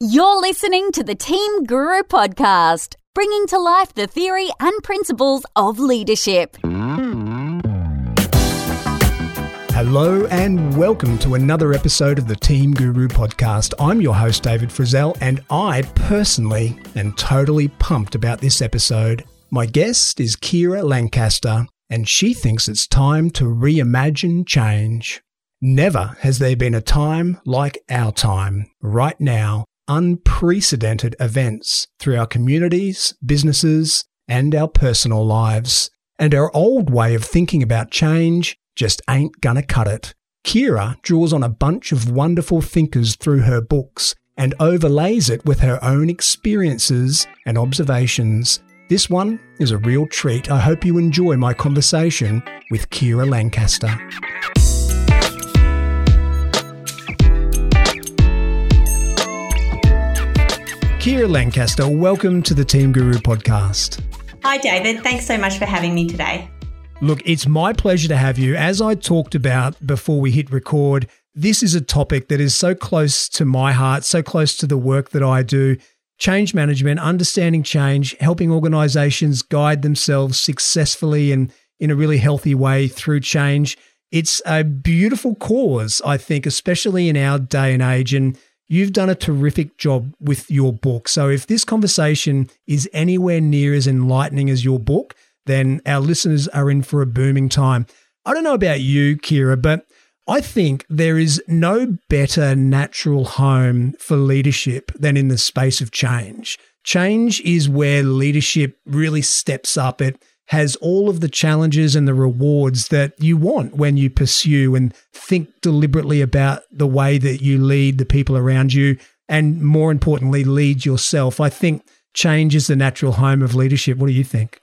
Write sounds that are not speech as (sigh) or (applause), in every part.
You're listening to the Team Guru podcast, bringing to life the theory and principles of leadership. Hello and welcome to another episode of the Team Guru podcast. I'm your host, David Frizzell, and I personally am totally pumped about this episode. My guest is Kira Lancaster, and she thinks it's time to reimagine change. Never has there been a time like our time, right now, unprecedented events through our communities, businesses, and our personal lives. And our old way of thinking about change just ain't gonna cut it. Kira draws on a bunch of wonderful thinkers through her books and overlays it with her own experiences and observations. This one is a real treat. I hope you enjoy my conversation with Kira Lancaster. Kira Lancaster, welcome to the Team Guru podcast. Hi, David. Thanks so much for having me today. Look, it's my pleasure to have you. As I talked about before we hit record, this is a topic that is so close to my heart, so close to the work that I do. Change management, understanding change, helping organizations guide themselves successfully and in a really healthy way through change. It's a beautiful cause, I think, especially in our day and age. And You've done a terrific job with your book. So, if this conversation is anywhere near as enlightening as your book, then our listeners are in for a booming time. I don't know about you, Kira, but I think there is no better natural home for leadership than in the space of change. Change is where leadership really steps up. It has all of the challenges and the rewards that you want when you pursue and think deliberately about the way that you lead the people around you and more importantly lead yourself. I think change is the natural home of leadership. What do you think?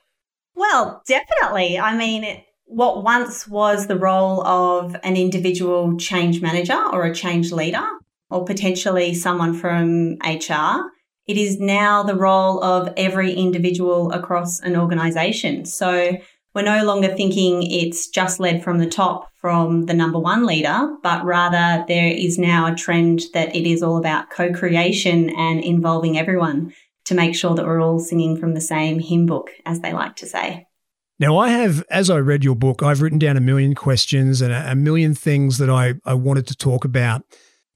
Well, definitely. I mean, what once was the role of an individual change manager or a change leader or potentially someone from HR it is now the role of every individual across an organization. So we're no longer thinking it's just led from the top from the number one leader, but rather there is now a trend that it is all about co creation and involving everyone to make sure that we're all singing from the same hymn book, as they like to say. Now, I have, as I read your book, I've written down a million questions and a, million things that I, I wanted to talk about.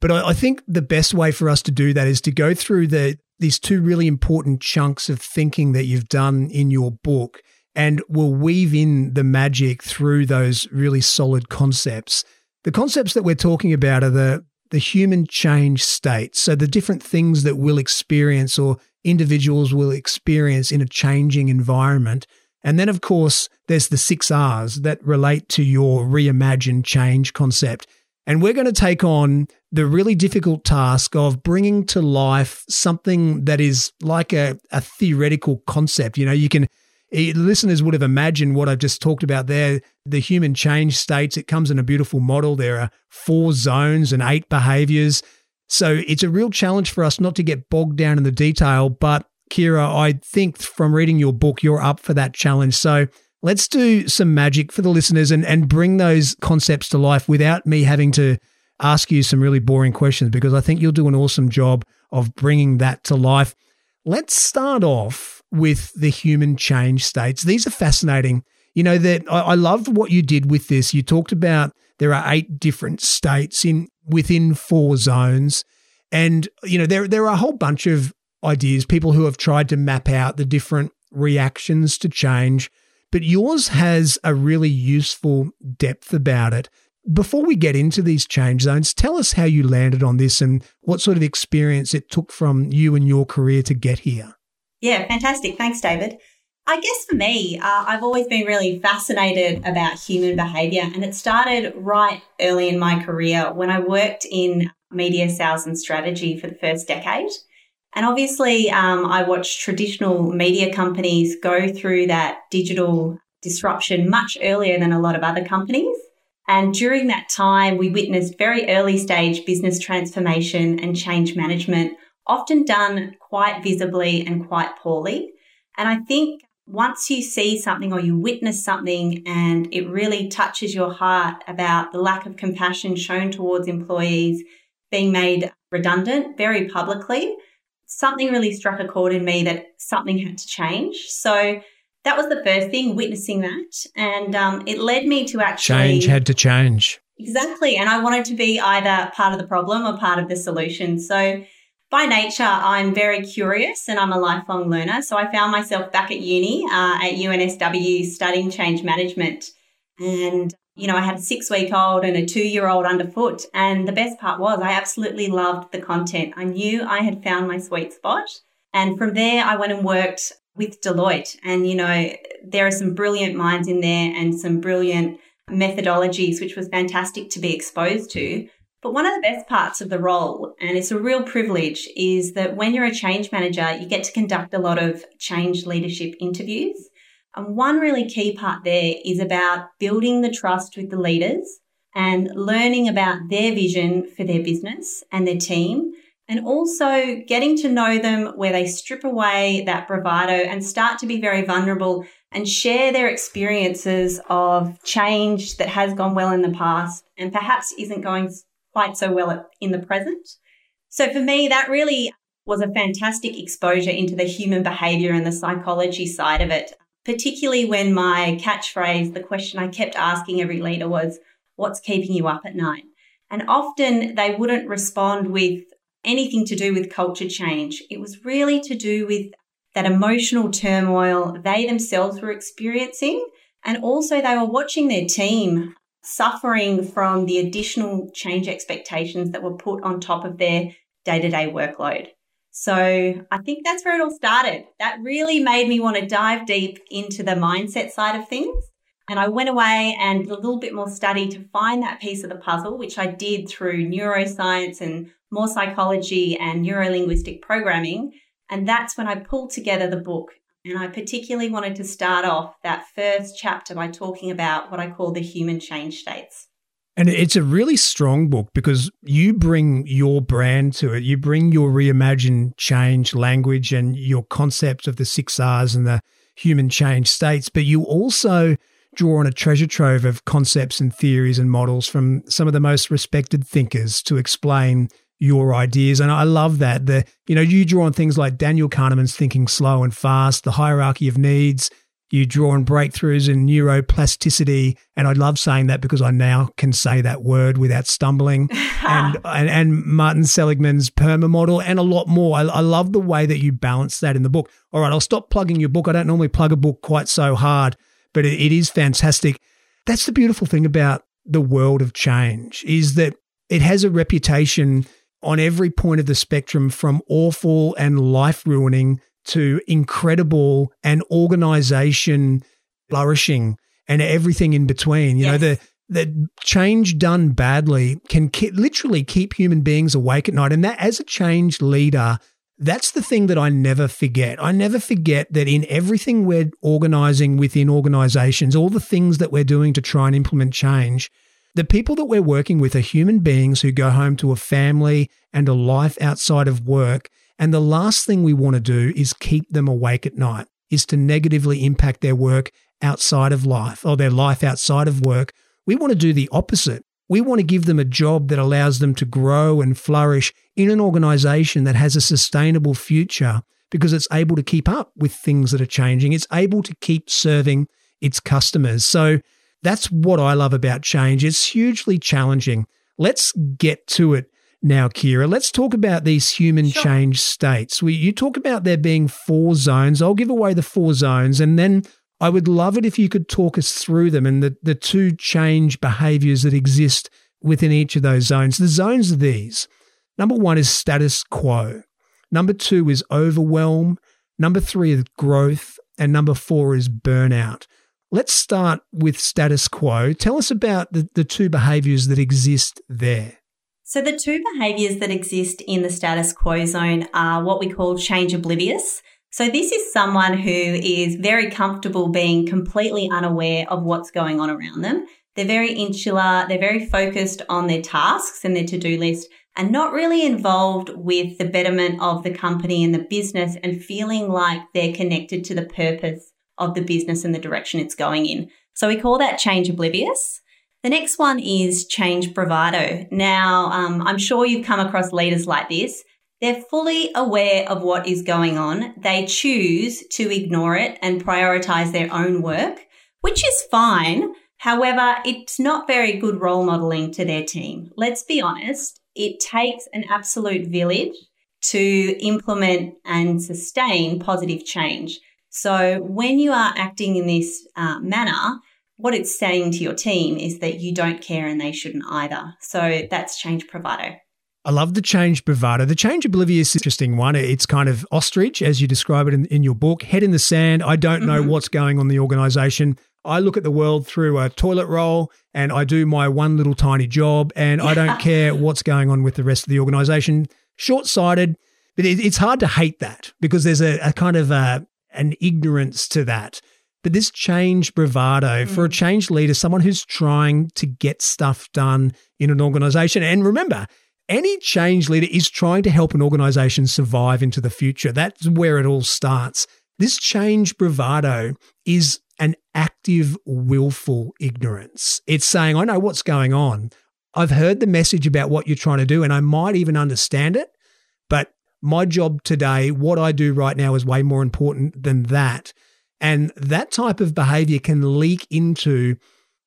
But I, I think the best way for us to do that is to go through the, these two really important chunks of thinking that you've done in your book and we'll weave in the magic through those really solid concepts. The concepts that we're talking about are the the human change state. So the different things that we'll experience or individuals will experience in a changing environment. And then of course there's the 6 Rs that relate to your reimagined change concept. And we're going to take on the really difficult task of bringing to life something that is like a, a theoretical concept. You know, you can, eh, listeners would have imagined what I've just talked about there the human change states. It comes in a beautiful model. There are four zones and eight behaviors. So it's a real challenge for us not to get bogged down in the detail. But Kira, I think from reading your book, you're up for that challenge. So let's do some magic for the listeners and, and bring those concepts to life without me having to ask you some really boring questions because I think you'll do an awesome job of bringing that to life. Let's start off with the human change states. These are fascinating. You know that I, I loved what you did with this. You talked about there are eight different states in within four zones, and you know there there are a whole bunch of ideas. People who have tried to map out the different reactions to change but yours has a really useful depth about it. Before we get into these change zones, tell us how you landed on this and what sort of experience it took from you and your career to get here. Yeah, fantastic. Thanks, David. I guess for me, uh, I've always been really fascinated about human behavior, and it started right early in my career when I worked in media sales and strategy for the first decade. And obviously, um, I watched traditional media companies go through that digital disruption much earlier than a lot of other companies. And during that time, we witnessed very early stage business transformation and change management, often done quite visibly and quite poorly. And I think once you see something or you witness something and it really touches your heart about the lack of compassion shown towards employees, being made redundant very publicly, something really struck a chord in me that something had to change. So that was the first thing, witnessing that. And um, it led me to actually. Change had to change. Exactly. And I wanted to be either part of the problem or part of the solution. So by nature, I'm very curious and I'm a lifelong learner. So I found myself back at uni uh, at UNSW studying change management. And, you know, I had a six week old and a two year old underfoot. And the best part was I absolutely loved the content. I knew I had found my sweet spot. And from there, I went and worked with Deloitte. And, you know, there are some brilliant minds in there and some brilliant methodologies, which was fantastic to be exposed to. But one of the best parts of the role, and it's a real privilege, is that when you're a change manager, you get to conduct a lot of change leadership interviews. And one really key part there is about building the trust with the leaders and learning about their vision for their business and their team and also getting to know them where they strip away that bravado and start to be very vulnerable and share their experiences of change that has gone well in the past and perhaps isn't going quite so well in the present. So for me, that really was a fantastic exposure into the human behavior and the psychology side of it, particularly when my catchphrase, the question I kept asking every leader was, What's keeping you up at night? And often they wouldn't respond with, anything to do with culture change. It was really to do with that emotional turmoil they themselves were experiencing. And also, they were watching their team suffering from the additional change expectations that were put on top of their day to day workload. So I think that's where it all started. That really made me want to dive deep into the mindset side of things. And I went away and did a little bit more study to find that piece of the puzzle, which I did through neuroscience and more psychology and neurolinguistic programming. And that's when I pulled together the book. And I particularly wanted to start off that first chapter by talking about what I call the human change states. And it's a really strong book because you bring your brand to it. You bring your reimagined change language and your concept of the six R's and the human change states, but you also draw on a treasure trove of concepts and theories and models from some of the most respected thinkers to explain your ideas. And I love that. The you know, you draw on things like Daniel Kahneman's thinking slow and fast, the hierarchy of needs. You draw on breakthroughs in neuroplasticity. And I love saying that because I now can say that word without stumbling. (laughs) and, and, and Martin Seligman's PERMA model and a lot more. I, I love the way that you balance that in the book. All right, I'll stop plugging your book. I don't normally plug a book quite so hard but it, it is fantastic. That's the beautiful thing about the world of change is that it has a reputation on every point of the spectrum from awful and life ruining to incredible and organization flourishing and everything in between. You yes. know, the the change done badly can ki- literally keep human beings awake at night. And that, as a change leader, that's the thing that I never forget. I never forget that in everything we're organizing within organizations, all the things that we're doing to try and implement change, the people that we're working with are human beings who go home to a family and a life outside of work. And the last thing we want to do is keep them awake at night, is to negatively impact their work outside of life or their life outside of work. We want to do the opposite. We want to give them a job that allows them to grow and flourish in an organization that has a sustainable future because it's able to keep up with things that are changing. It's able to keep serving its customers. So that's what I love about change. It's hugely challenging. Let's get to it now, Kira. Let's talk about these human sure. change states. We, you talk about there being four zones. I'll give away the four zones and then I would love it if you could talk us through them and the, the two change behaviors that exist within each of those zones. The zones are these number one is status quo, number two is overwhelm, number three is growth, and number four is burnout. Let's start with status quo. Tell us about the, the two behaviors that exist there. So, the two behaviors that exist in the status quo zone are what we call change oblivious so this is someone who is very comfortable being completely unaware of what's going on around them. They're very insular, they're very focused on their tasks and their to-do list and not really involved with the betterment of the company and the business and feeling like they're connected to the purpose of the business and the direction it's going in. So we call that change oblivious. The next one is change bravado. Now, um, I'm sure you've come across leaders like this. They're fully aware of what is going on. They choose to ignore it and prioritize their own work, which is fine. However, it's not very good role modeling to their team. Let's be honest, it takes an absolute village to implement and sustain positive change. So when you are acting in this uh, manner, what it's saying to your team is that you don't care and they shouldn't either. So that's change bravado. I love the change bravado. The change oblivious is interesting one. It's kind of ostrich, as you describe it in, in your book, head in the sand. I don't mm-hmm. know what's going on in the organization. I look at the world through a toilet roll and I do my one little tiny job and I don't (laughs) care what's going on with the rest of the organization. Short sighted, but it, it's hard to hate that because there's a, a kind of a, an ignorance to that. But this change bravado mm. for a mm. change leader, someone who's trying to get stuff done in an organization. And remember, any change leader is trying to help an organization survive into the future. That's where it all starts. This change bravado is an active, willful ignorance. It's saying, I know what's going on. I've heard the message about what you're trying to do, and I might even understand it. But my job today, what I do right now, is way more important than that. And that type of behavior can leak into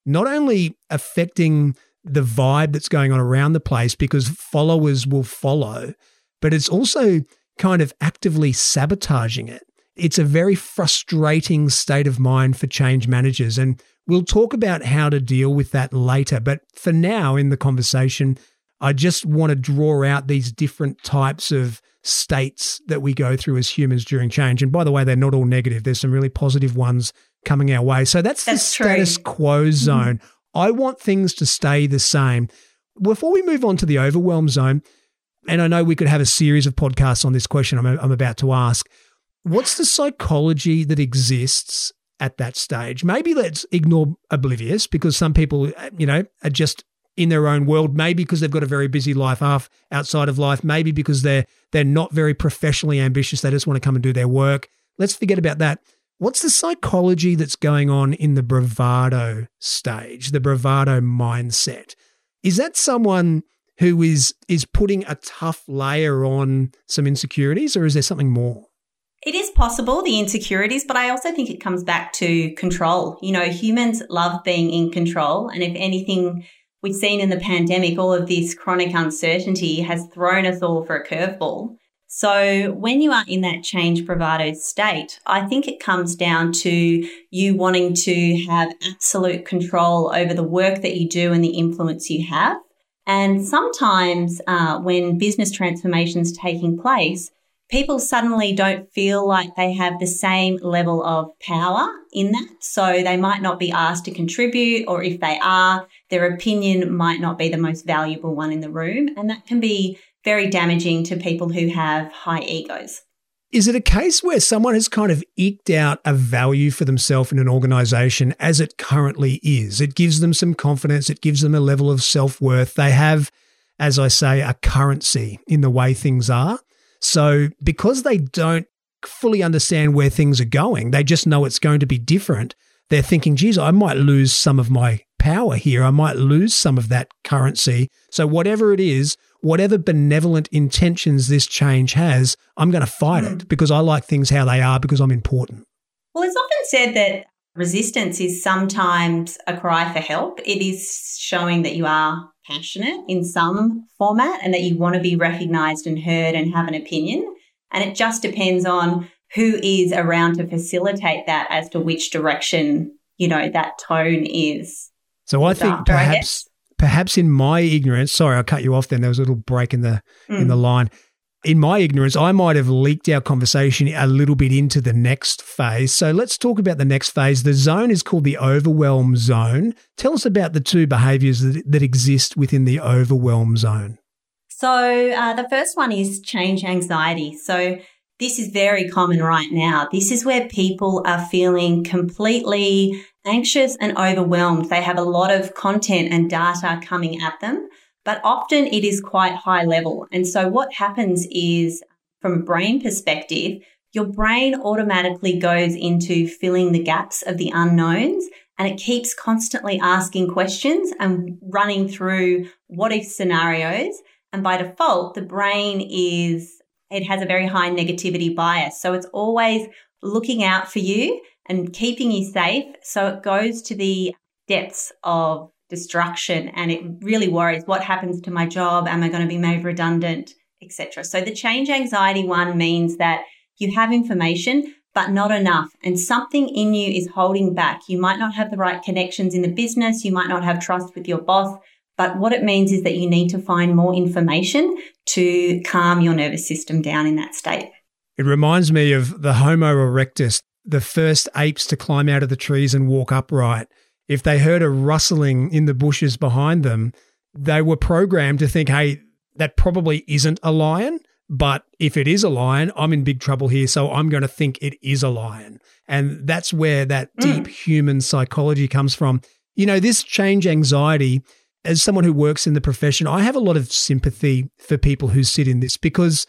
not only affecting the vibe that's going on around the place because followers will follow, but it's also kind of actively sabotaging it it's a very frustrating state of mind for change managers. And we'll talk about how to deal with that later. But for now, in the conversation, I just want to draw out these different types of states that we go through as humans during change. And by the way, they're not all negative, there's some really positive ones coming our way. So that's, that's the status true. quo mm-hmm. zone. Mm-hmm. I want things to stay the same. Before we move on to the overwhelm zone, and I know we could have a series of podcasts on this question I'm, I'm about to ask what's the psychology that exists at that stage? Maybe let's ignore oblivious because some people, you know, are just in their own world. Maybe because they've got a very busy life off outside of life. Maybe because they're they're not very professionally ambitious. They just want to come and do their work. Let's forget about that. What's the psychology that's going on in the bravado stage, the bravado mindset? Is that someone who is is putting a tough layer on some insecurities, or is there something more? It is possible, the insecurities, but I also think it comes back to control. You know, humans love being in control. And if anything, we've seen in the pandemic, all of this chronic uncertainty has thrown us all for a curveball. So when you are in that change bravado state, I think it comes down to you wanting to have absolute control over the work that you do and the influence you have. And sometimes uh, when business transformations taking place, people suddenly don't feel like they have the same level of power in that. So they might not be asked to contribute, or if they are, their opinion might not be the most valuable one in the room. And that can be very damaging to people who have high egos. Is it a case where someone has kind of eked out a value for themselves in an organization as it currently is? It gives them some confidence, it gives them a level of self worth. They have, as I say, a currency in the way things are. So, because they don't fully understand where things are going, they just know it's going to be different. They're thinking, geez, I might lose some of my power here. I might lose some of that currency. So, whatever it is, whatever benevolent intentions this change has, I'm going to fight it hmm. because I like things how they are because I'm important. Well, it's often said that resistance is sometimes a cry for help. It is showing that you are passionate in some format and that you want to be recognized and heard and have an opinion. And it just depends on who is around to facilitate that as to which direction, you know, that tone is. So I think after, perhaps I perhaps in my ignorance, sorry, I cut you off then. There was a little break in the mm. in the line in my ignorance, I might have leaked our conversation a little bit into the next phase. So let's talk about the next phase. The zone is called the overwhelm zone. Tell us about the two behaviors that, that exist within the overwhelm zone. So uh, the first one is change anxiety. So this is very common right now. This is where people are feeling completely anxious and overwhelmed. They have a lot of content and data coming at them but often it is quite high level. And so what happens is from a brain perspective, your brain automatically goes into filling the gaps of the unknowns and it keeps constantly asking questions and running through what if scenarios. And by default, the brain is, it has a very high negativity bias. So it's always looking out for you and keeping you safe. So it goes to the depths of destruction and it really worries what happens to my job? Am I going to be made redundant? Etc. So the change anxiety one means that you have information, but not enough. And something in you is holding back. You might not have the right connections in the business. You might not have trust with your boss. But what it means is that you need to find more information to calm your nervous system down in that state. It reminds me of the Homo erectus, the first apes to climb out of the trees and walk upright. If they heard a rustling in the bushes behind them, they were programmed to think, hey, that probably isn't a lion. But if it is a lion, I'm in big trouble here. So I'm going to think it is a lion. And that's where that mm. deep human psychology comes from. You know, this change anxiety, as someone who works in the profession, I have a lot of sympathy for people who sit in this because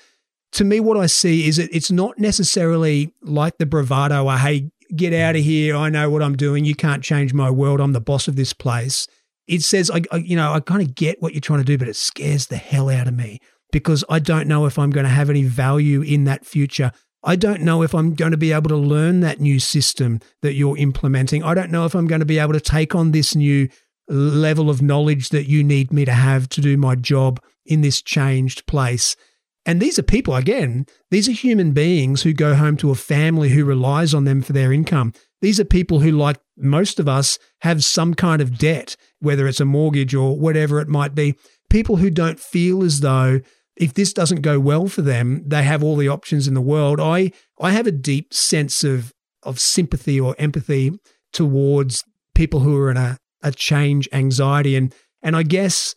to me, what I see is that it's not necessarily like the bravado, or, hey, get out of here. I know what I'm doing. You can't change my world. I'm the boss of this place. It says, I, I you know, I kind of get what you're trying to do, but it scares the hell out of me because I don't know if I'm going to have any value in that future. I don't know if I'm going to be able to learn that new system that you're implementing. I don't know if I'm going to be able to take on this new level of knowledge that you need me to have to do my job in this changed place. And these are people, again, these are human beings who go home to a family who relies on them for their income. These are people who, like most of us, have some kind of debt, whether it's a mortgage or whatever it might be. People who don't feel as though if this doesn't go well for them, they have all the options in the world. I I have a deep sense of of sympathy or empathy towards people who are in a, a change anxiety and and I guess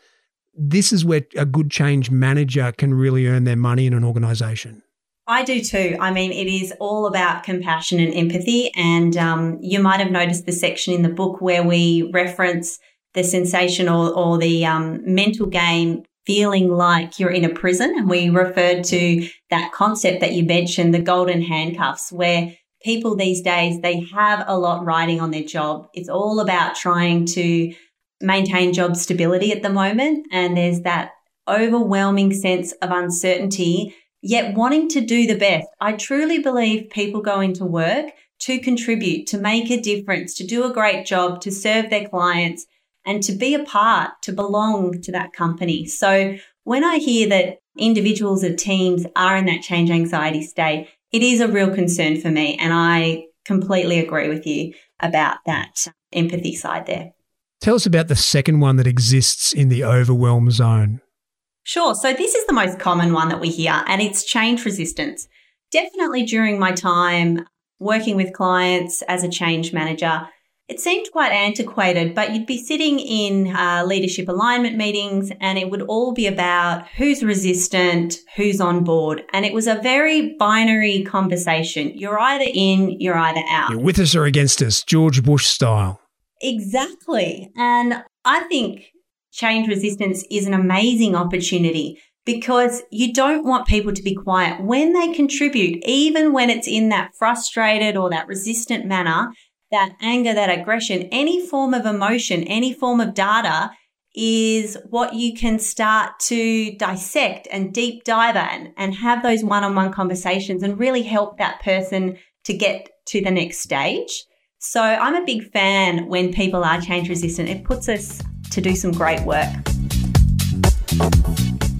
this is where a good change manager can really earn their money in an organization. I do too. I mean, it is all about compassion and empathy. And um, you might have noticed the section in the book where we reference the sensation or, or the um, mental game feeling like you're in a prison. And we referred to that concept that you mentioned, the golden handcuffs, where people these days, they have a lot riding on their job. It's all about trying to maintain job stability at the moment. And there's that overwhelming sense of uncertainty, yet wanting to do the best. I truly believe people go into work to contribute, to make a difference, to do a great job, to serve their clients and to be a part, to belong to that company. So when I hear that individuals or teams are in that change anxiety state, it is a real concern for me. And I completely agree with you about that empathy side there. Tell us about the second one that exists in the overwhelm zone. Sure. So this is the most common one that we hear, and it's change resistance. Definitely during my time working with clients as a change manager, it seemed quite antiquated, but you'd be sitting in uh, leadership alignment meetings and it would all be about who's resistant, who's on board. And it was a very binary conversation. You're either in, you're either out. You're with us or against us, George Bush style. Exactly. And I think change resistance is an amazing opportunity because you don't want people to be quiet when they contribute, even when it's in that frustrated or that resistant manner that anger, that aggression, any form of emotion, any form of data is what you can start to dissect and deep dive in and have those one on one conversations and really help that person to get to the next stage. So I'm a big fan when people are change resistant. It puts us to do some great work.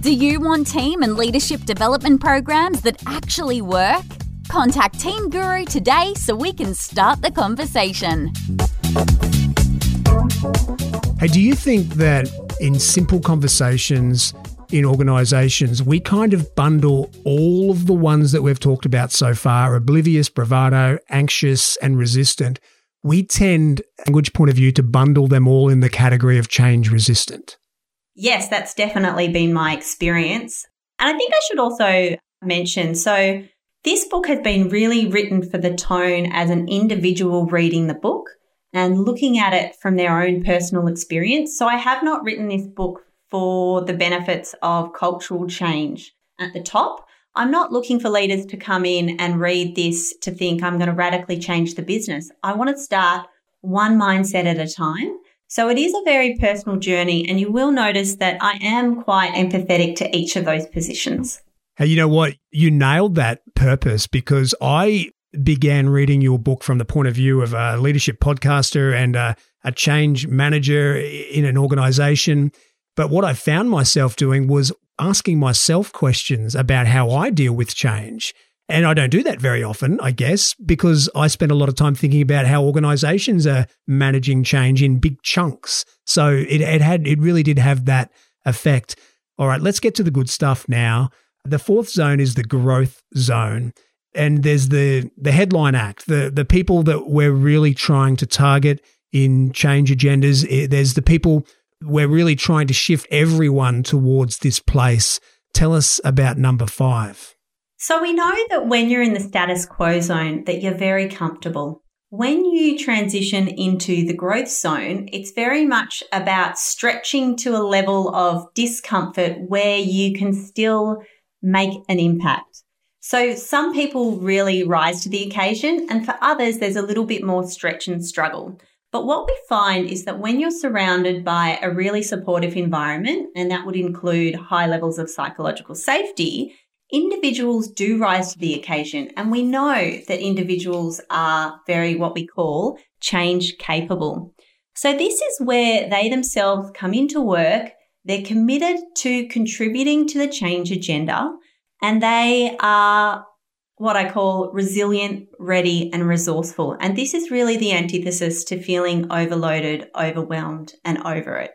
Do you want team and leadership development programs that actually work? Contact Team Guru today so we can start the conversation. Hey, do you think that in simple conversations in organizations, we kind of bundle all of the ones that we've talked about so far oblivious, bravado, anxious, and resistant? We tend, language point of view, to bundle them all in the category of change resistant. Yes, that's definitely been my experience. And I think I should also mention so this book has been really written for the tone as an individual reading the book and looking at it from their own personal experience. So I have not written this book for the benefits of cultural change at the top. I'm not looking for leaders to come in and read this to think I'm going to radically change the business. I want to start one mindset at a time. So it is a very personal journey, and you will notice that I am quite empathetic to each of those positions. Hey, you know what? You nailed that purpose because I began reading your book from the point of view of a leadership podcaster and a, a change manager in an organization. But what I found myself doing was asking myself questions about how I deal with change. And I don't do that very often, I guess, because I spend a lot of time thinking about how organizations are managing change in big chunks. So it, it had, it really did have that effect. All right, let's get to the good stuff now. The fourth zone is the growth zone. And there's the, the headline act, the, the people that we're really trying to target in change agendas. Eh, there's the people we're really trying to shift everyone towards this place. Tell us about number five. So we know that when you're in the status quo zone that you're very comfortable. When you transition into the growth zone, it's very much about stretching to a level of discomfort where you can still make an impact. So some people really rise to the occasion and for others there's a little bit more stretch and struggle. But what we find is that when you're surrounded by a really supportive environment, and that would include high levels of psychological safety, individuals do rise to the occasion. And we know that individuals are very what we call change capable. So this is where they themselves come into work. They're committed to contributing to the change agenda and they are what I call resilient, ready, and resourceful. And this is really the antithesis to feeling overloaded, overwhelmed, and over it.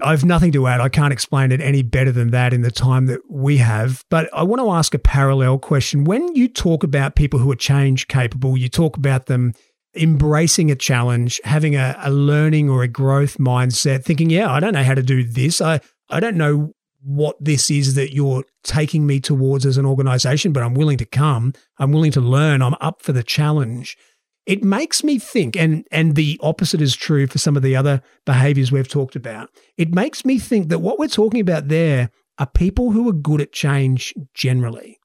I've nothing to add. I can't explain it any better than that in the time that we have. But I want to ask a parallel question. When you talk about people who are change capable, you talk about them embracing a challenge, having a, a learning or a growth mindset, thinking, yeah, I don't know how to do this. I, I don't know what this is that you're taking me towards as an organization, but I'm willing to come. I'm willing to learn. I'm up for the challenge it makes me think, and, and the opposite is true for some of the other behaviors we've talked about. It makes me think that what we're talking about there are people who are good at change generally,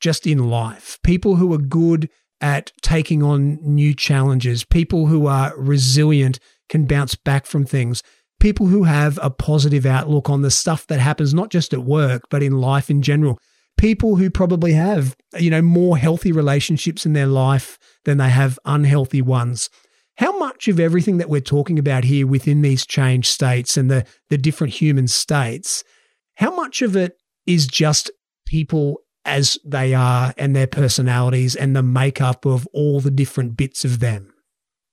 just in life, people who are good at taking on new challenges, people who are resilient, can bounce back from things, people who have a positive outlook on the stuff that happens, not just at work, but in life in general people who probably have, you know, more healthy relationships in their life than they have unhealthy ones. How much of everything that we're talking about here within these change states and the, the different human states, how much of it is just people as they are and their personalities and the makeup of all the different bits of them?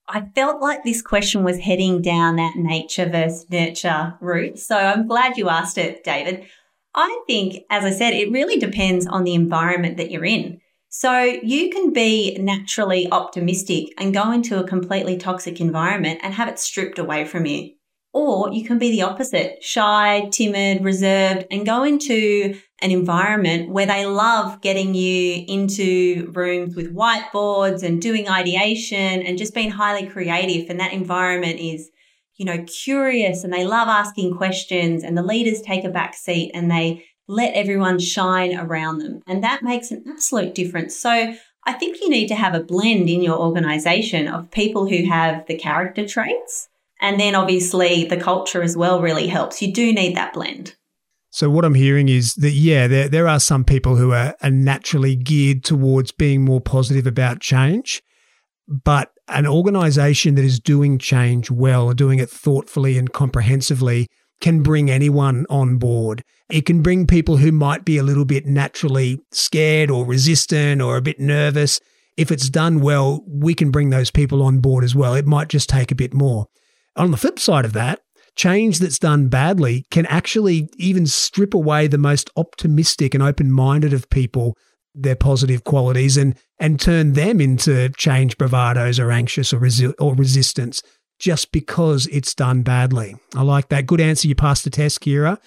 I felt like this question was heading down that nature versus nurture route. So I'm glad you asked it, David. I think, as I said, it really depends on the environment that you're in. So you can be naturally optimistic and go into a completely toxic environment and have it stripped away from you. Or you can be the opposite, shy, timid, reserved, and go into an environment where they love getting you into rooms with whiteboards and doing ideation and just being highly creative. And that environment is you know, curious and they love asking questions and the leaders take a back seat and they let everyone shine around them. And that makes an absolute difference. So I think you need to have a blend in your organization of people who have the character traits. And then obviously the culture as well really helps. You do need that blend. So what I'm hearing is that yeah, there there are some people who are, are naturally geared towards being more positive about change, but an organization that is doing change well, doing it thoughtfully and comprehensively, can bring anyone on board. It can bring people who might be a little bit naturally scared or resistant or a bit nervous. If it's done well, we can bring those people on board as well. It might just take a bit more. On the flip side of that, change that's done badly can actually even strip away the most optimistic and open minded of people their positive qualities and and turn them into change bravados or anxious or resi- or resistance just because it's done badly. I like that. Good answer. You passed the test, Kira.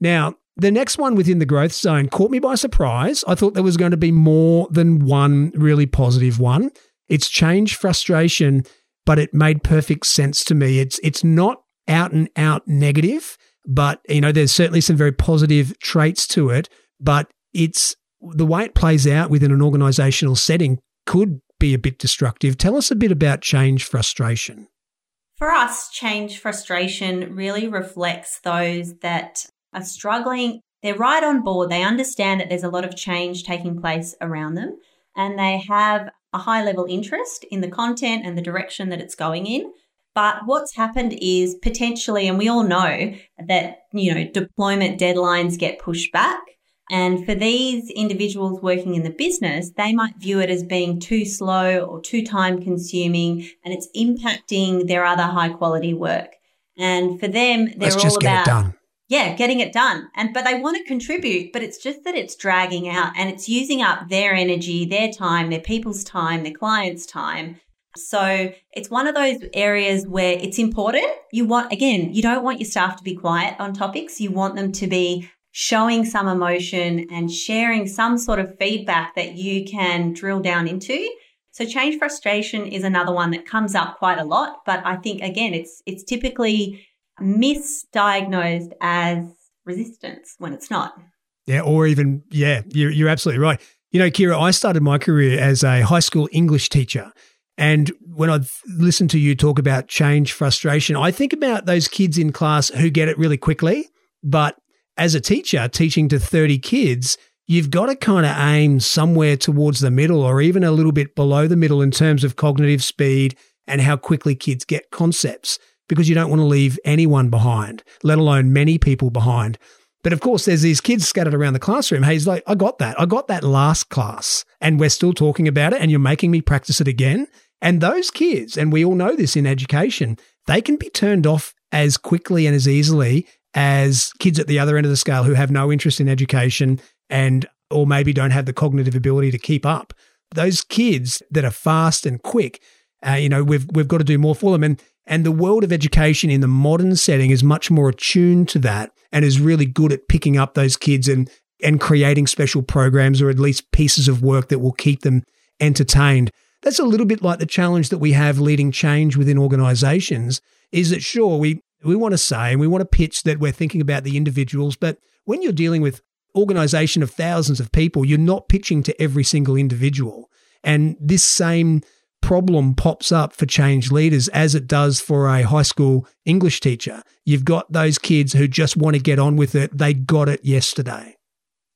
Now, the next one within the growth zone caught me by surprise. I thought there was going to be more than one really positive one. It's change frustration, but it made perfect sense to me. It's it's not out and out negative, but you know, there's certainly some very positive traits to it, but it's the way it plays out within an organizational setting could be a bit destructive. Tell us a bit about change frustration. For us, change frustration really reflects those that are struggling. They're right on board. They understand that there's a lot of change taking place around them and they have a high level interest in the content and the direction that it's going in. But what's happened is potentially, and we all know that, you know, deployment deadlines get pushed back. And for these individuals working in the business, they might view it as being too slow or too time consuming and it's impacting their other high quality work. And for them, they're Let's all about yeah, getting it done. And but they want to contribute, but it's just that it's dragging out and it's using up their energy, their time, their people's time, their clients' time. So it's one of those areas where it's important. You want again, you don't want your staff to be quiet on topics. You want them to be showing some emotion and sharing some sort of feedback that you can drill down into. So change frustration is another one that comes up quite a lot, but I think again it's it's typically misdiagnosed as resistance when it's not. Yeah, or even, yeah, you're, you're absolutely right. You know, Kira, I started my career as a high school English teacher. And when I listen to you talk about change frustration, I think about those kids in class who get it really quickly. But as a teacher teaching to 30 kids, you've got to kind of aim somewhere towards the middle or even a little bit below the middle in terms of cognitive speed and how quickly kids get concepts because you don't want to leave anyone behind, let alone many people behind. But of course, there's these kids scattered around the classroom. Hey, he's like, I got that. I got that last class, and we're still talking about it, and you're making me practice it again. And those kids, and we all know this in education, they can be turned off as quickly and as easily as kids at the other end of the scale who have no interest in education and or maybe don't have the cognitive ability to keep up. Those kids that are fast and quick, uh, you know, we've we've got to do more for them. And and the world of education in the modern setting is much more attuned to that and is really good at picking up those kids and, and creating special programs or at least pieces of work that will keep them entertained. That's a little bit like the challenge that we have leading change within organizations is that sure, we, we want to say and we want to pitch that we're thinking about the individuals, but when you're dealing with organization of thousands of people, you're not pitching to every single individual. And this same problem pops up for change leaders as it does for a high school English teacher. You've got those kids who just want to get on with it. They got it yesterday.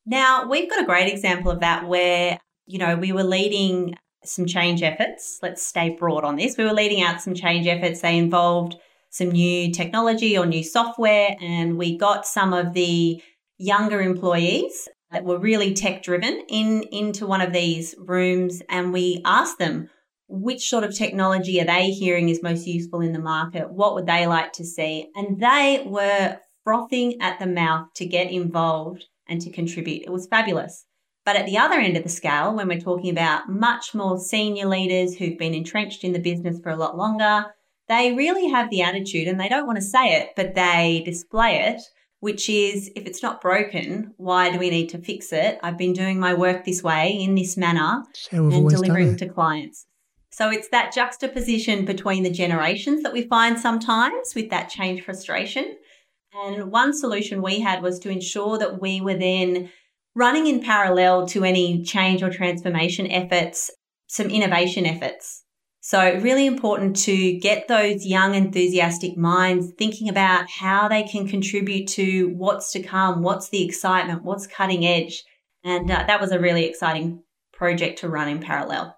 Now, we've got a great example of that where, you know, we were leading some change efforts. Let's stay broad on this. We were leading out some change efforts. They involved some new technology or new software, and we got some of the younger employees that were really tech driven in into one of these rooms and we asked them which sort of technology are they hearing is most useful in the market? What would they like to see? And they were frothing at the mouth to get involved and to contribute. It was fabulous. But at the other end of the scale, when we're talking about much more senior leaders who've been entrenched in the business for a lot longer, they really have the attitude and they don't want to say it, but they display it, which is if it's not broken, why do we need to fix it? I've been doing my work this way in this manner and delivering to clients. So it's that juxtaposition between the generations that we find sometimes with that change frustration. And one solution we had was to ensure that we were then running in parallel to any change or transformation efforts, some innovation efforts. So, really important to get those young, enthusiastic minds thinking about how they can contribute to what's to come, what's the excitement, what's cutting edge. And uh, that was a really exciting project to run in parallel.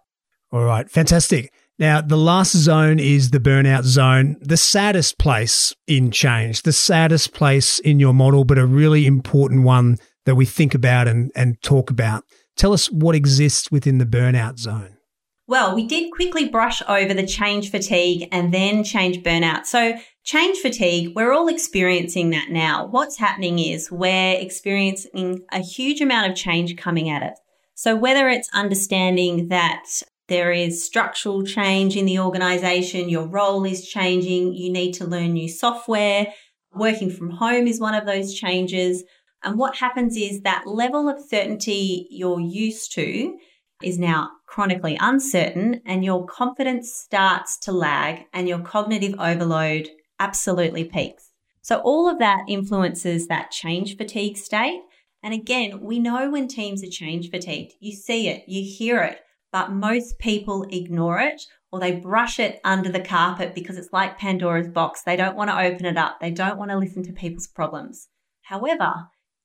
All right, fantastic. Now, the last zone is the burnout zone, the saddest place in change, the saddest place in your model, but a really important one that we think about and, and talk about. Tell us what exists within the burnout zone. Well, we did quickly brush over the change fatigue and then change burnout. So, change fatigue, we're all experiencing that now. What's happening is we're experiencing a huge amount of change coming at it. So, whether it's understanding that there is structural change in the organization. Your role is changing. You need to learn new software. Working from home is one of those changes. And what happens is that level of certainty you're used to is now chronically uncertain and your confidence starts to lag and your cognitive overload absolutely peaks. So all of that influences that change fatigue state. And again, we know when teams are change fatigued. You see it, you hear it but most people ignore it or they brush it under the carpet because it's like Pandora's box. They don't want to open it up. They don't want to listen to people's problems. However,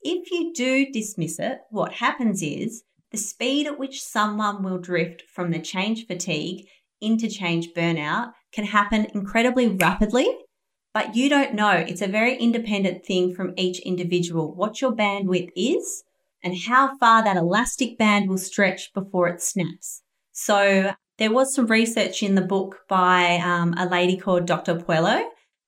if you do dismiss it, what happens is the speed at which someone will drift from the change fatigue into change burnout can happen incredibly rapidly, but you don't know. It's a very independent thing from each individual what your bandwidth is and how far that elastic band will stretch before it snaps. So, there was some research in the book by um, a lady called Dr. Puello,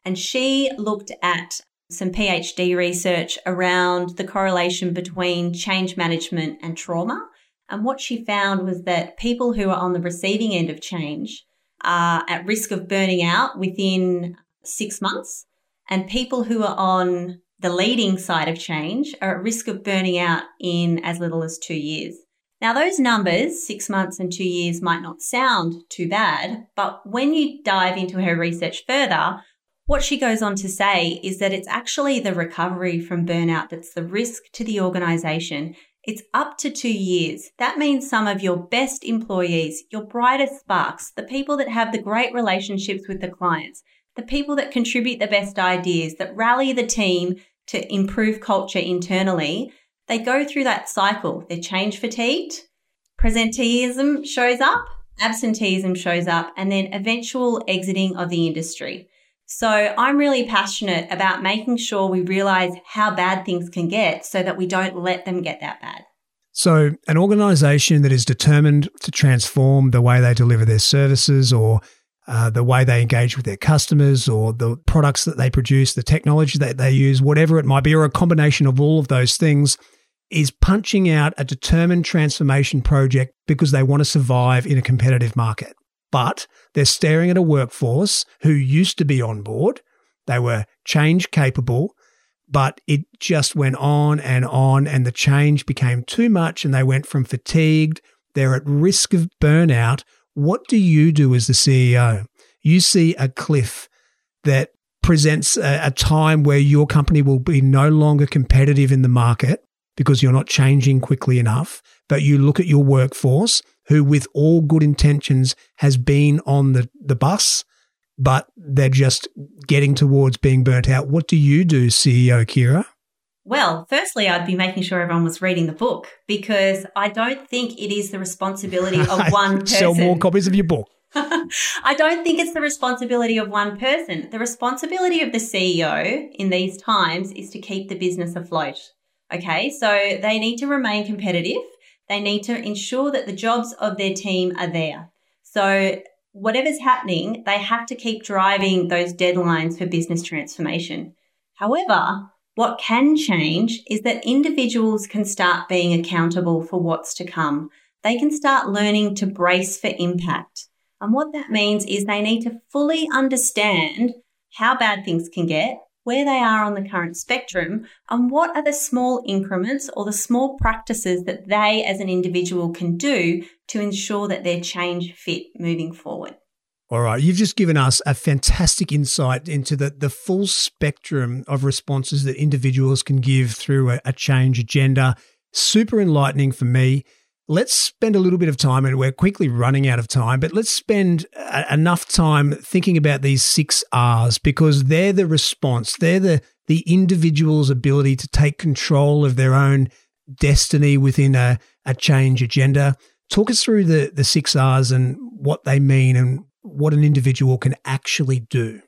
and she looked at some PhD research around the correlation between change management and trauma. And what she found was that people who are on the receiving end of change are at risk of burning out within six months, and people who are on the leading side of change are at risk of burning out in as little as two years. Now, those numbers, six months and two years, might not sound too bad, but when you dive into her research further, what she goes on to say is that it's actually the recovery from burnout that's the risk to the organization. It's up to two years. That means some of your best employees, your brightest sparks, the people that have the great relationships with the clients, the people that contribute the best ideas, that rally the team to improve culture internally, they go through that cycle. They're change fatigued, presenteeism shows up, absenteeism shows up, and then eventual exiting of the industry. So I'm really passionate about making sure we realize how bad things can get so that we don't let them get that bad. So, an organization that is determined to transform the way they deliver their services or uh, the way they engage with their customers or the products that they produce, the technology that they use, whatever it might be, or a combination of all of those things, is punching out a determined transformation project because they want to survive in a competitive market but they're staring at a workforce who used to be on board. They were change capable, but it just went on and on, and the change became too much, and they went from fatigued, they're at risk of burnout. What do you do as the CEO? You see a cliff that presents a, a time where your company will be no longer competitive in the market because you're not changing quickly enough, but you look at your workforce who, with all good intentions, has been on the, the bus, but they're just getting towards being burnt out. What do you do, CEO Kira? Well, firstly, I'd be making sure everyone was reading the book because I don't think it is the responsibility of (laughs) one person. Sell more copies of your book. (laughs) I don't think it's the responsibility of one person. The responsibility of the CEO in these times is to keep the business afloat. Okay, so they need to remain competitive they need to ensure that the jobs of their team are there. So, whatever's happening, they have to keep driving those deadlines for business transformation. However, what can change is that individuals can start being accountable for what's to come. They can start learning to brace for impact. And what that means is they need to fully understand how bad things can get where they are on the current spectrum, and what are the small increments or the small practices that they as an individual can do to ensure that they're change fit moving forward. All right, you've just given us a fantastic insight into the, the full spectrum of responses that individuals can give through a, a change agenda. Super enlightening for me let's spend a little bit of time, and we're quickly running out of time, but let's spend a- enough time thinking about these six R's because they're the response. They're the, the individual's ability to take control of their own destiny within a, a change agenda. Talk us through the, the six R's and what they mean and what an individual can actually do.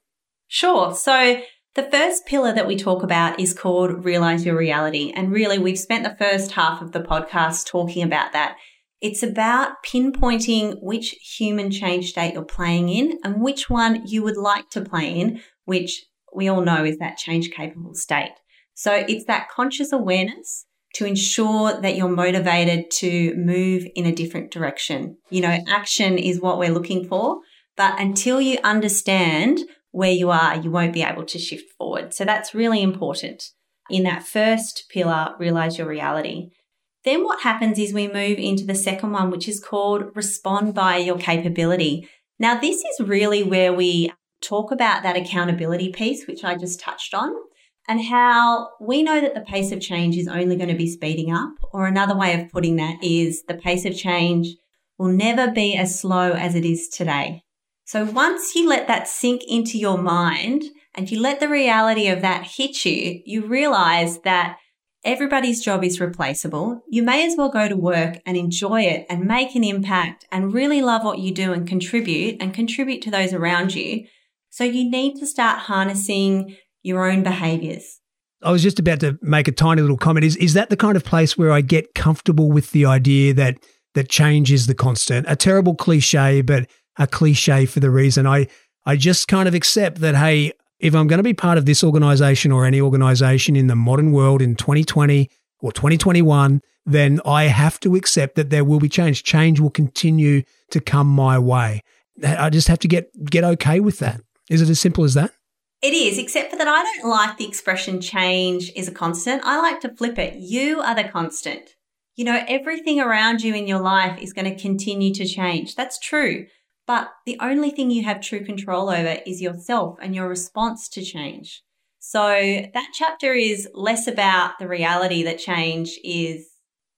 Sure. So, the first pillar that we talk about is called Realize Your Reality. And really, we've spent the first half of the podcast talking about that. It's about pinpointing which human change state you're playing in and which one you would like to play in, which we all know is that change capable state. So it's that conscious awareness to ensure that you're motivated to move in a different direction. You know, action is what we're looking for. But until you understand where you are, you won't be able to shift forward. So that's really important. In that first pillar, realize your reality. Then what happens is we move into the second one, which is called respond by your capability. Now, this is really where we talk about that accountability piece, which I just touched on, and how we know that the pace of change is only going to be speeding up. Or another way of putting that is the pace of change will never be as slow as it is today. So once you let that sink into your mind and you let the reality of that hit you, you realize that everybody's job is replaceable. You may as well go to work and enjoy it and make an impact and really love what you do and contribute and contribute to those around you. So you need to start harnessing your own behaviors. I was just about to make a tiny little comment. Is is that the kind of place where I get comfortable with the idea that that change is the constant? A terrible cliche, but a cliche for the reason I I just kind of accept that hey, if I'm going to be part of this organization or any organization in the modern world in 2020 or 2021, then I have to accept that there will be change. Change will continue to come my way. I just have to get get okay with that. Is it as simple as that? It is, except for that I don't like the expression change is a constant. I like to flip it. You are the constant. You know, everything around you in your life is going to continue to change. That's true. But the only thing you have true control over is yourself and your response to change. So that chapter is less about the reality that change is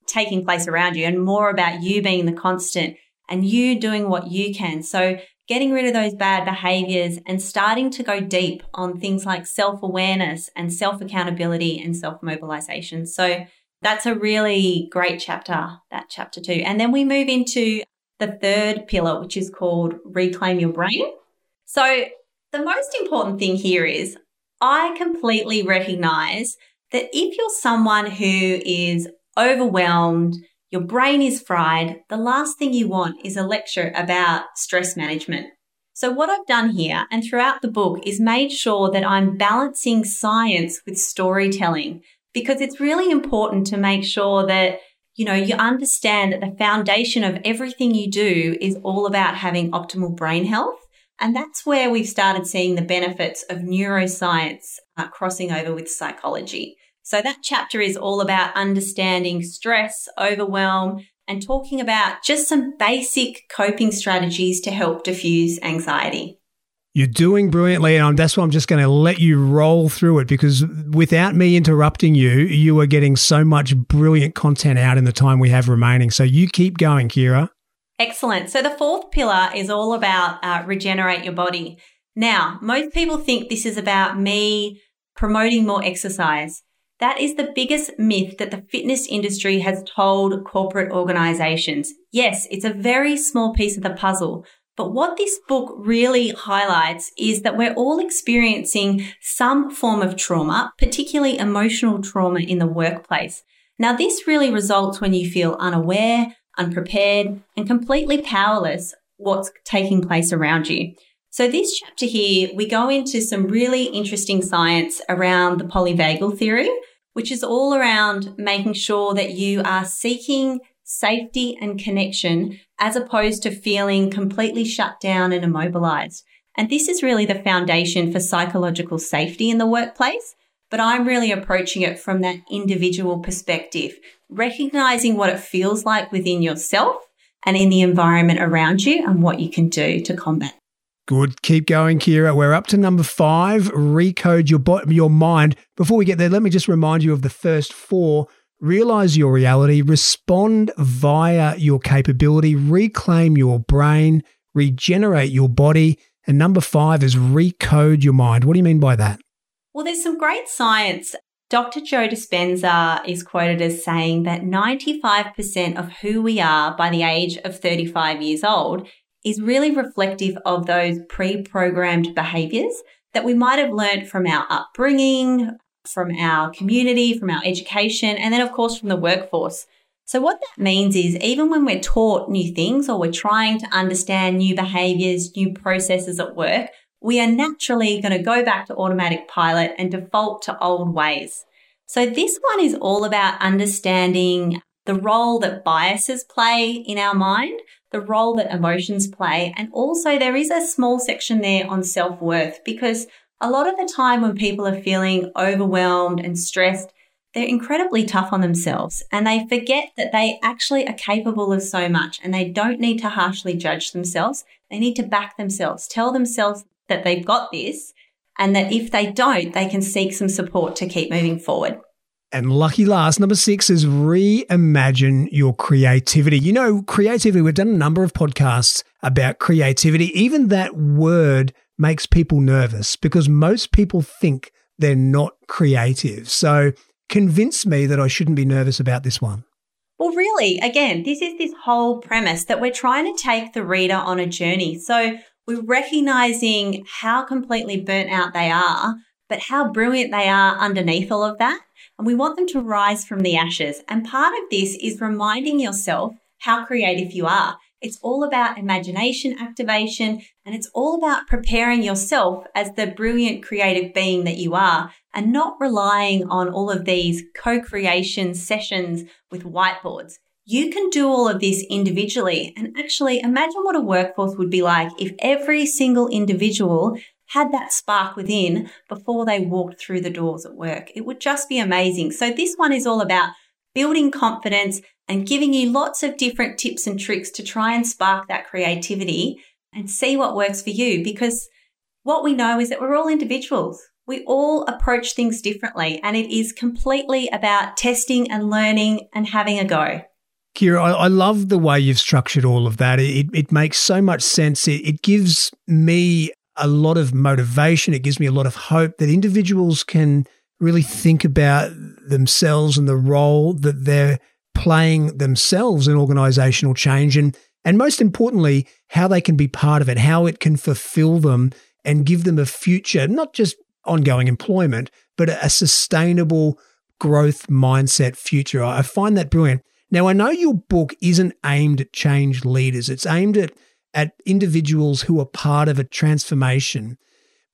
taking place around you and more about you being the constant and you doing what you can. So getting rid of those bad behaviors and starting to go deep on things like self awareness and self accountability and self mobilization. So that's a really great chapter, that chapter two. And then we move into the third pillar, which is called reclaim your brain. So the most important thing here is I completely recognize that if you're someone who is overwhelmed, your brain is fried, the last thing you want is a lecture about stress management. So, what I've done here and throughout the book is made sure that I'm balancing science with storytelling because it's really important to make sure that you know you understand that the foundation of everything you do is all about having optimal brain health and that's where we've started seeing the benefits of neuroscience uh, crossing over with psychology so that chapter is all about understanding stress, overwhelm, and talking about just some basic coping strategies to help diffuse anxiety. You're doing brilliantly, and that's why I'm just going to let you roll through it because without me interrupting you, you are getting so much brilliant content out in the time we have remaining. So you keep going, Kira. Excellent. So the fourth pillar is all about uh, regenerate your body. Now, most people think this is about me promoting more exercise. That is the biggest myth that the fitness industry has told corporate organizations. Yes, it's a very small piece of the puzzle. But what this book really highlights is that we're all experiencing some form of trauma, particularly emotional trauma in the workplace. Now, this really results when you feel unaware, unprepared, and completely powerless what's taking place around you. So this chapter here, we go into some really interesting science around the polyvagal theory, which is all around making sure that you are seeking safety and connection as opposed to feeling completely shut down and immobilized. And this is really the foundation for psychological safety in the workplace. But I'm really approaching it from that individual perspective, recognizing what it feels like within yourself and in the environment around you and what you can do to combat Good. Keep going, Kira. We're up to number five. Recode your bo- your mind. Before we get there, let me just remind you of the first four. Realize your reality. Respond via your capability. Reclaim your brain. Regenerate your body. And number five is recode your mind. What do you mean by that? Well, there's some great science. Dr. Joe Dispenza is quoted as saying that 95% of who we are by the age of 35 years old is really reflective of those pre programmed behaviors that we might have learned from our upbringing, from our community, from our education, and then, of course, from the workforce. So, what that means is even when we're taught new things or we're trying to understand new behaviors, new processes at work, we are naturally going to go back to automatic pilot and default to old ways. So, this one is all about understanding the role that biases play in our mind, the role that emotions play. And also there is a small section there on self worth because a lot of the time when people are feeling overwhelmed and stressed, they're incredibly tough on themselves and they forget that they actually are capable of so much and they don't need to harshly judge themselves. They need to back themselves, tell themselves that they've got this and that if they don't, they can seek some support to keep moving forward. And lucky last, number six is reimagine your creativity. You know, creativity, we've done a number of podcasts about creativity. Even that word makes people nervous because most people think they're not creative. So convince me that I shouldn't be nervous about this one. Well, really, again, this is this whole premise that we're trying to take the reader on a journey. So we're recognizing how completely burnt out they are, but how brilliant they are underneath all of that and we want them to rise from the ashes. And part of this is reminding yourself how creative you are. It's all about imagination activation and it's all about preparing yourself as the brilliant creative being that you are and not relying on all of these co-creation sessions with whiteboards. You can do all of this individually and actually imagine what a workforce would be like if every single individual had that spark within before they walked through the doors at work. It would just be amazing. So, this one is all about building confidence and giving you lots of different tips and tricks to try and spark that creativity and see what works for you. Because what we know is that we're all individuals. We all approach things differently, and it is completely about testing and learning and having a go. Kira, I, I, love the way you've structured all of that. It, it makes so much sense. It, it gives me a lot of motivation. It gives me a lot of hope that individuals can really think about themselves and the role that they're playing themselves in organizational change and and most importantly how they can be part of it how it can fulfill them and give them a future not just ongoing employment but a sustainable growth mindset future. I find that brilliant. Now i know your book isn't aimed at change leaders. It's aimed at at individuals who are part of a transformation.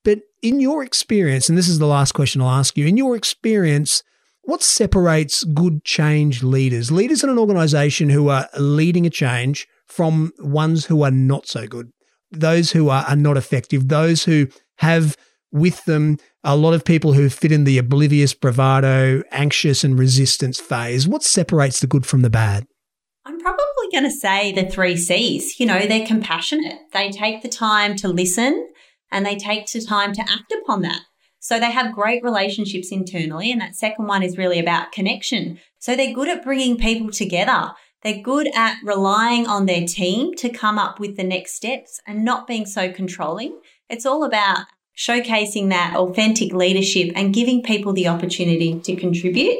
But in your experience, and this is the last question I'll ask you, in your experience, what separates good change leaders, leaders in an organization who are leading a change from ones who are not so good, those who are, are not effective, those who have with them a lot of people who fit in the oblivious, bravado, anxious, and resistance phase? What separates the good from the bad? I'm probably going to say the three C's. You know, they're compassionate. They take the time to listen and they take the time to act upon that. So they have great relationships internally. And that second one is really about connection. So they're good at bringing people together. They're good at relying on their team to come up with the next steps and not being so controlling. It's all about showcasing that authentic leadership and giving people the opportunity to contribute.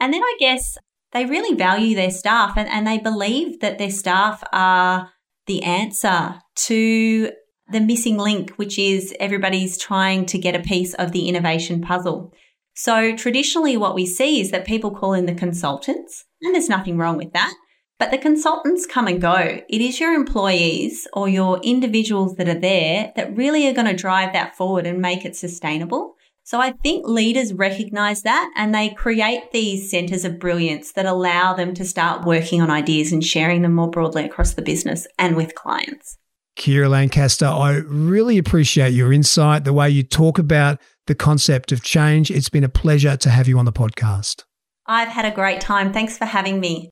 And then I guess they really value their staff and, and they believe that their staff are the answer to the missing link, which is everybody's trying to get a piece of the innovation puzzle. So traditionally what we see is that people call in the consultants, and there's nothing wrong with that. But the consultants come and go. It is your employees or your individuals that are there that really are going to drive that forward and make it sustainable. So I think leaders recognize that and they create these centers of brilliance that allow them to start working on ideas and sharing them more broadly across the business and with clients. Kira Lancaster, I really appreciate your insight, the way you talk about the concept of change. It's been a pleasure to have you on the podcast. I've had a great time. Thanks for having me.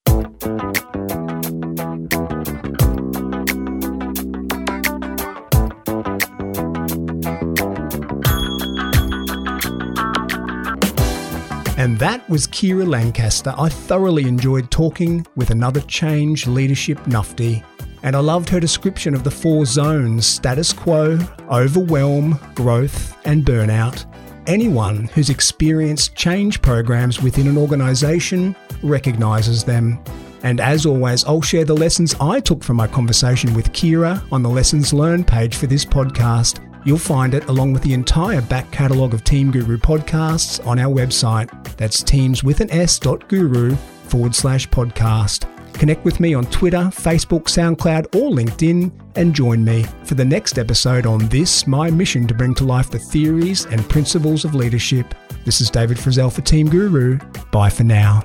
And that was Kira Lancaster. I thoroughly enjoyed talking with another change leadership nufty. And I loved her description of the four zones status quo, overwhelm, growth, and burnout. Anyone who's experienced change programs within an organisation recognises them. And as always, I'll share the lessons I took from my conversation with Kira on the Lessons Learned page for this podcast. You'll find it along with the entire back catalogue of Team Guru podcasts on our website. That's teams with an s.guru forward slash podcast. Connect with me on Twitter, Facebook, SoundCloud, or LinkedIn and join me for the next episode on this, my mission to bring to life the theories and principles of leadership. This is David Frizzell for Team Guru. Bye for now.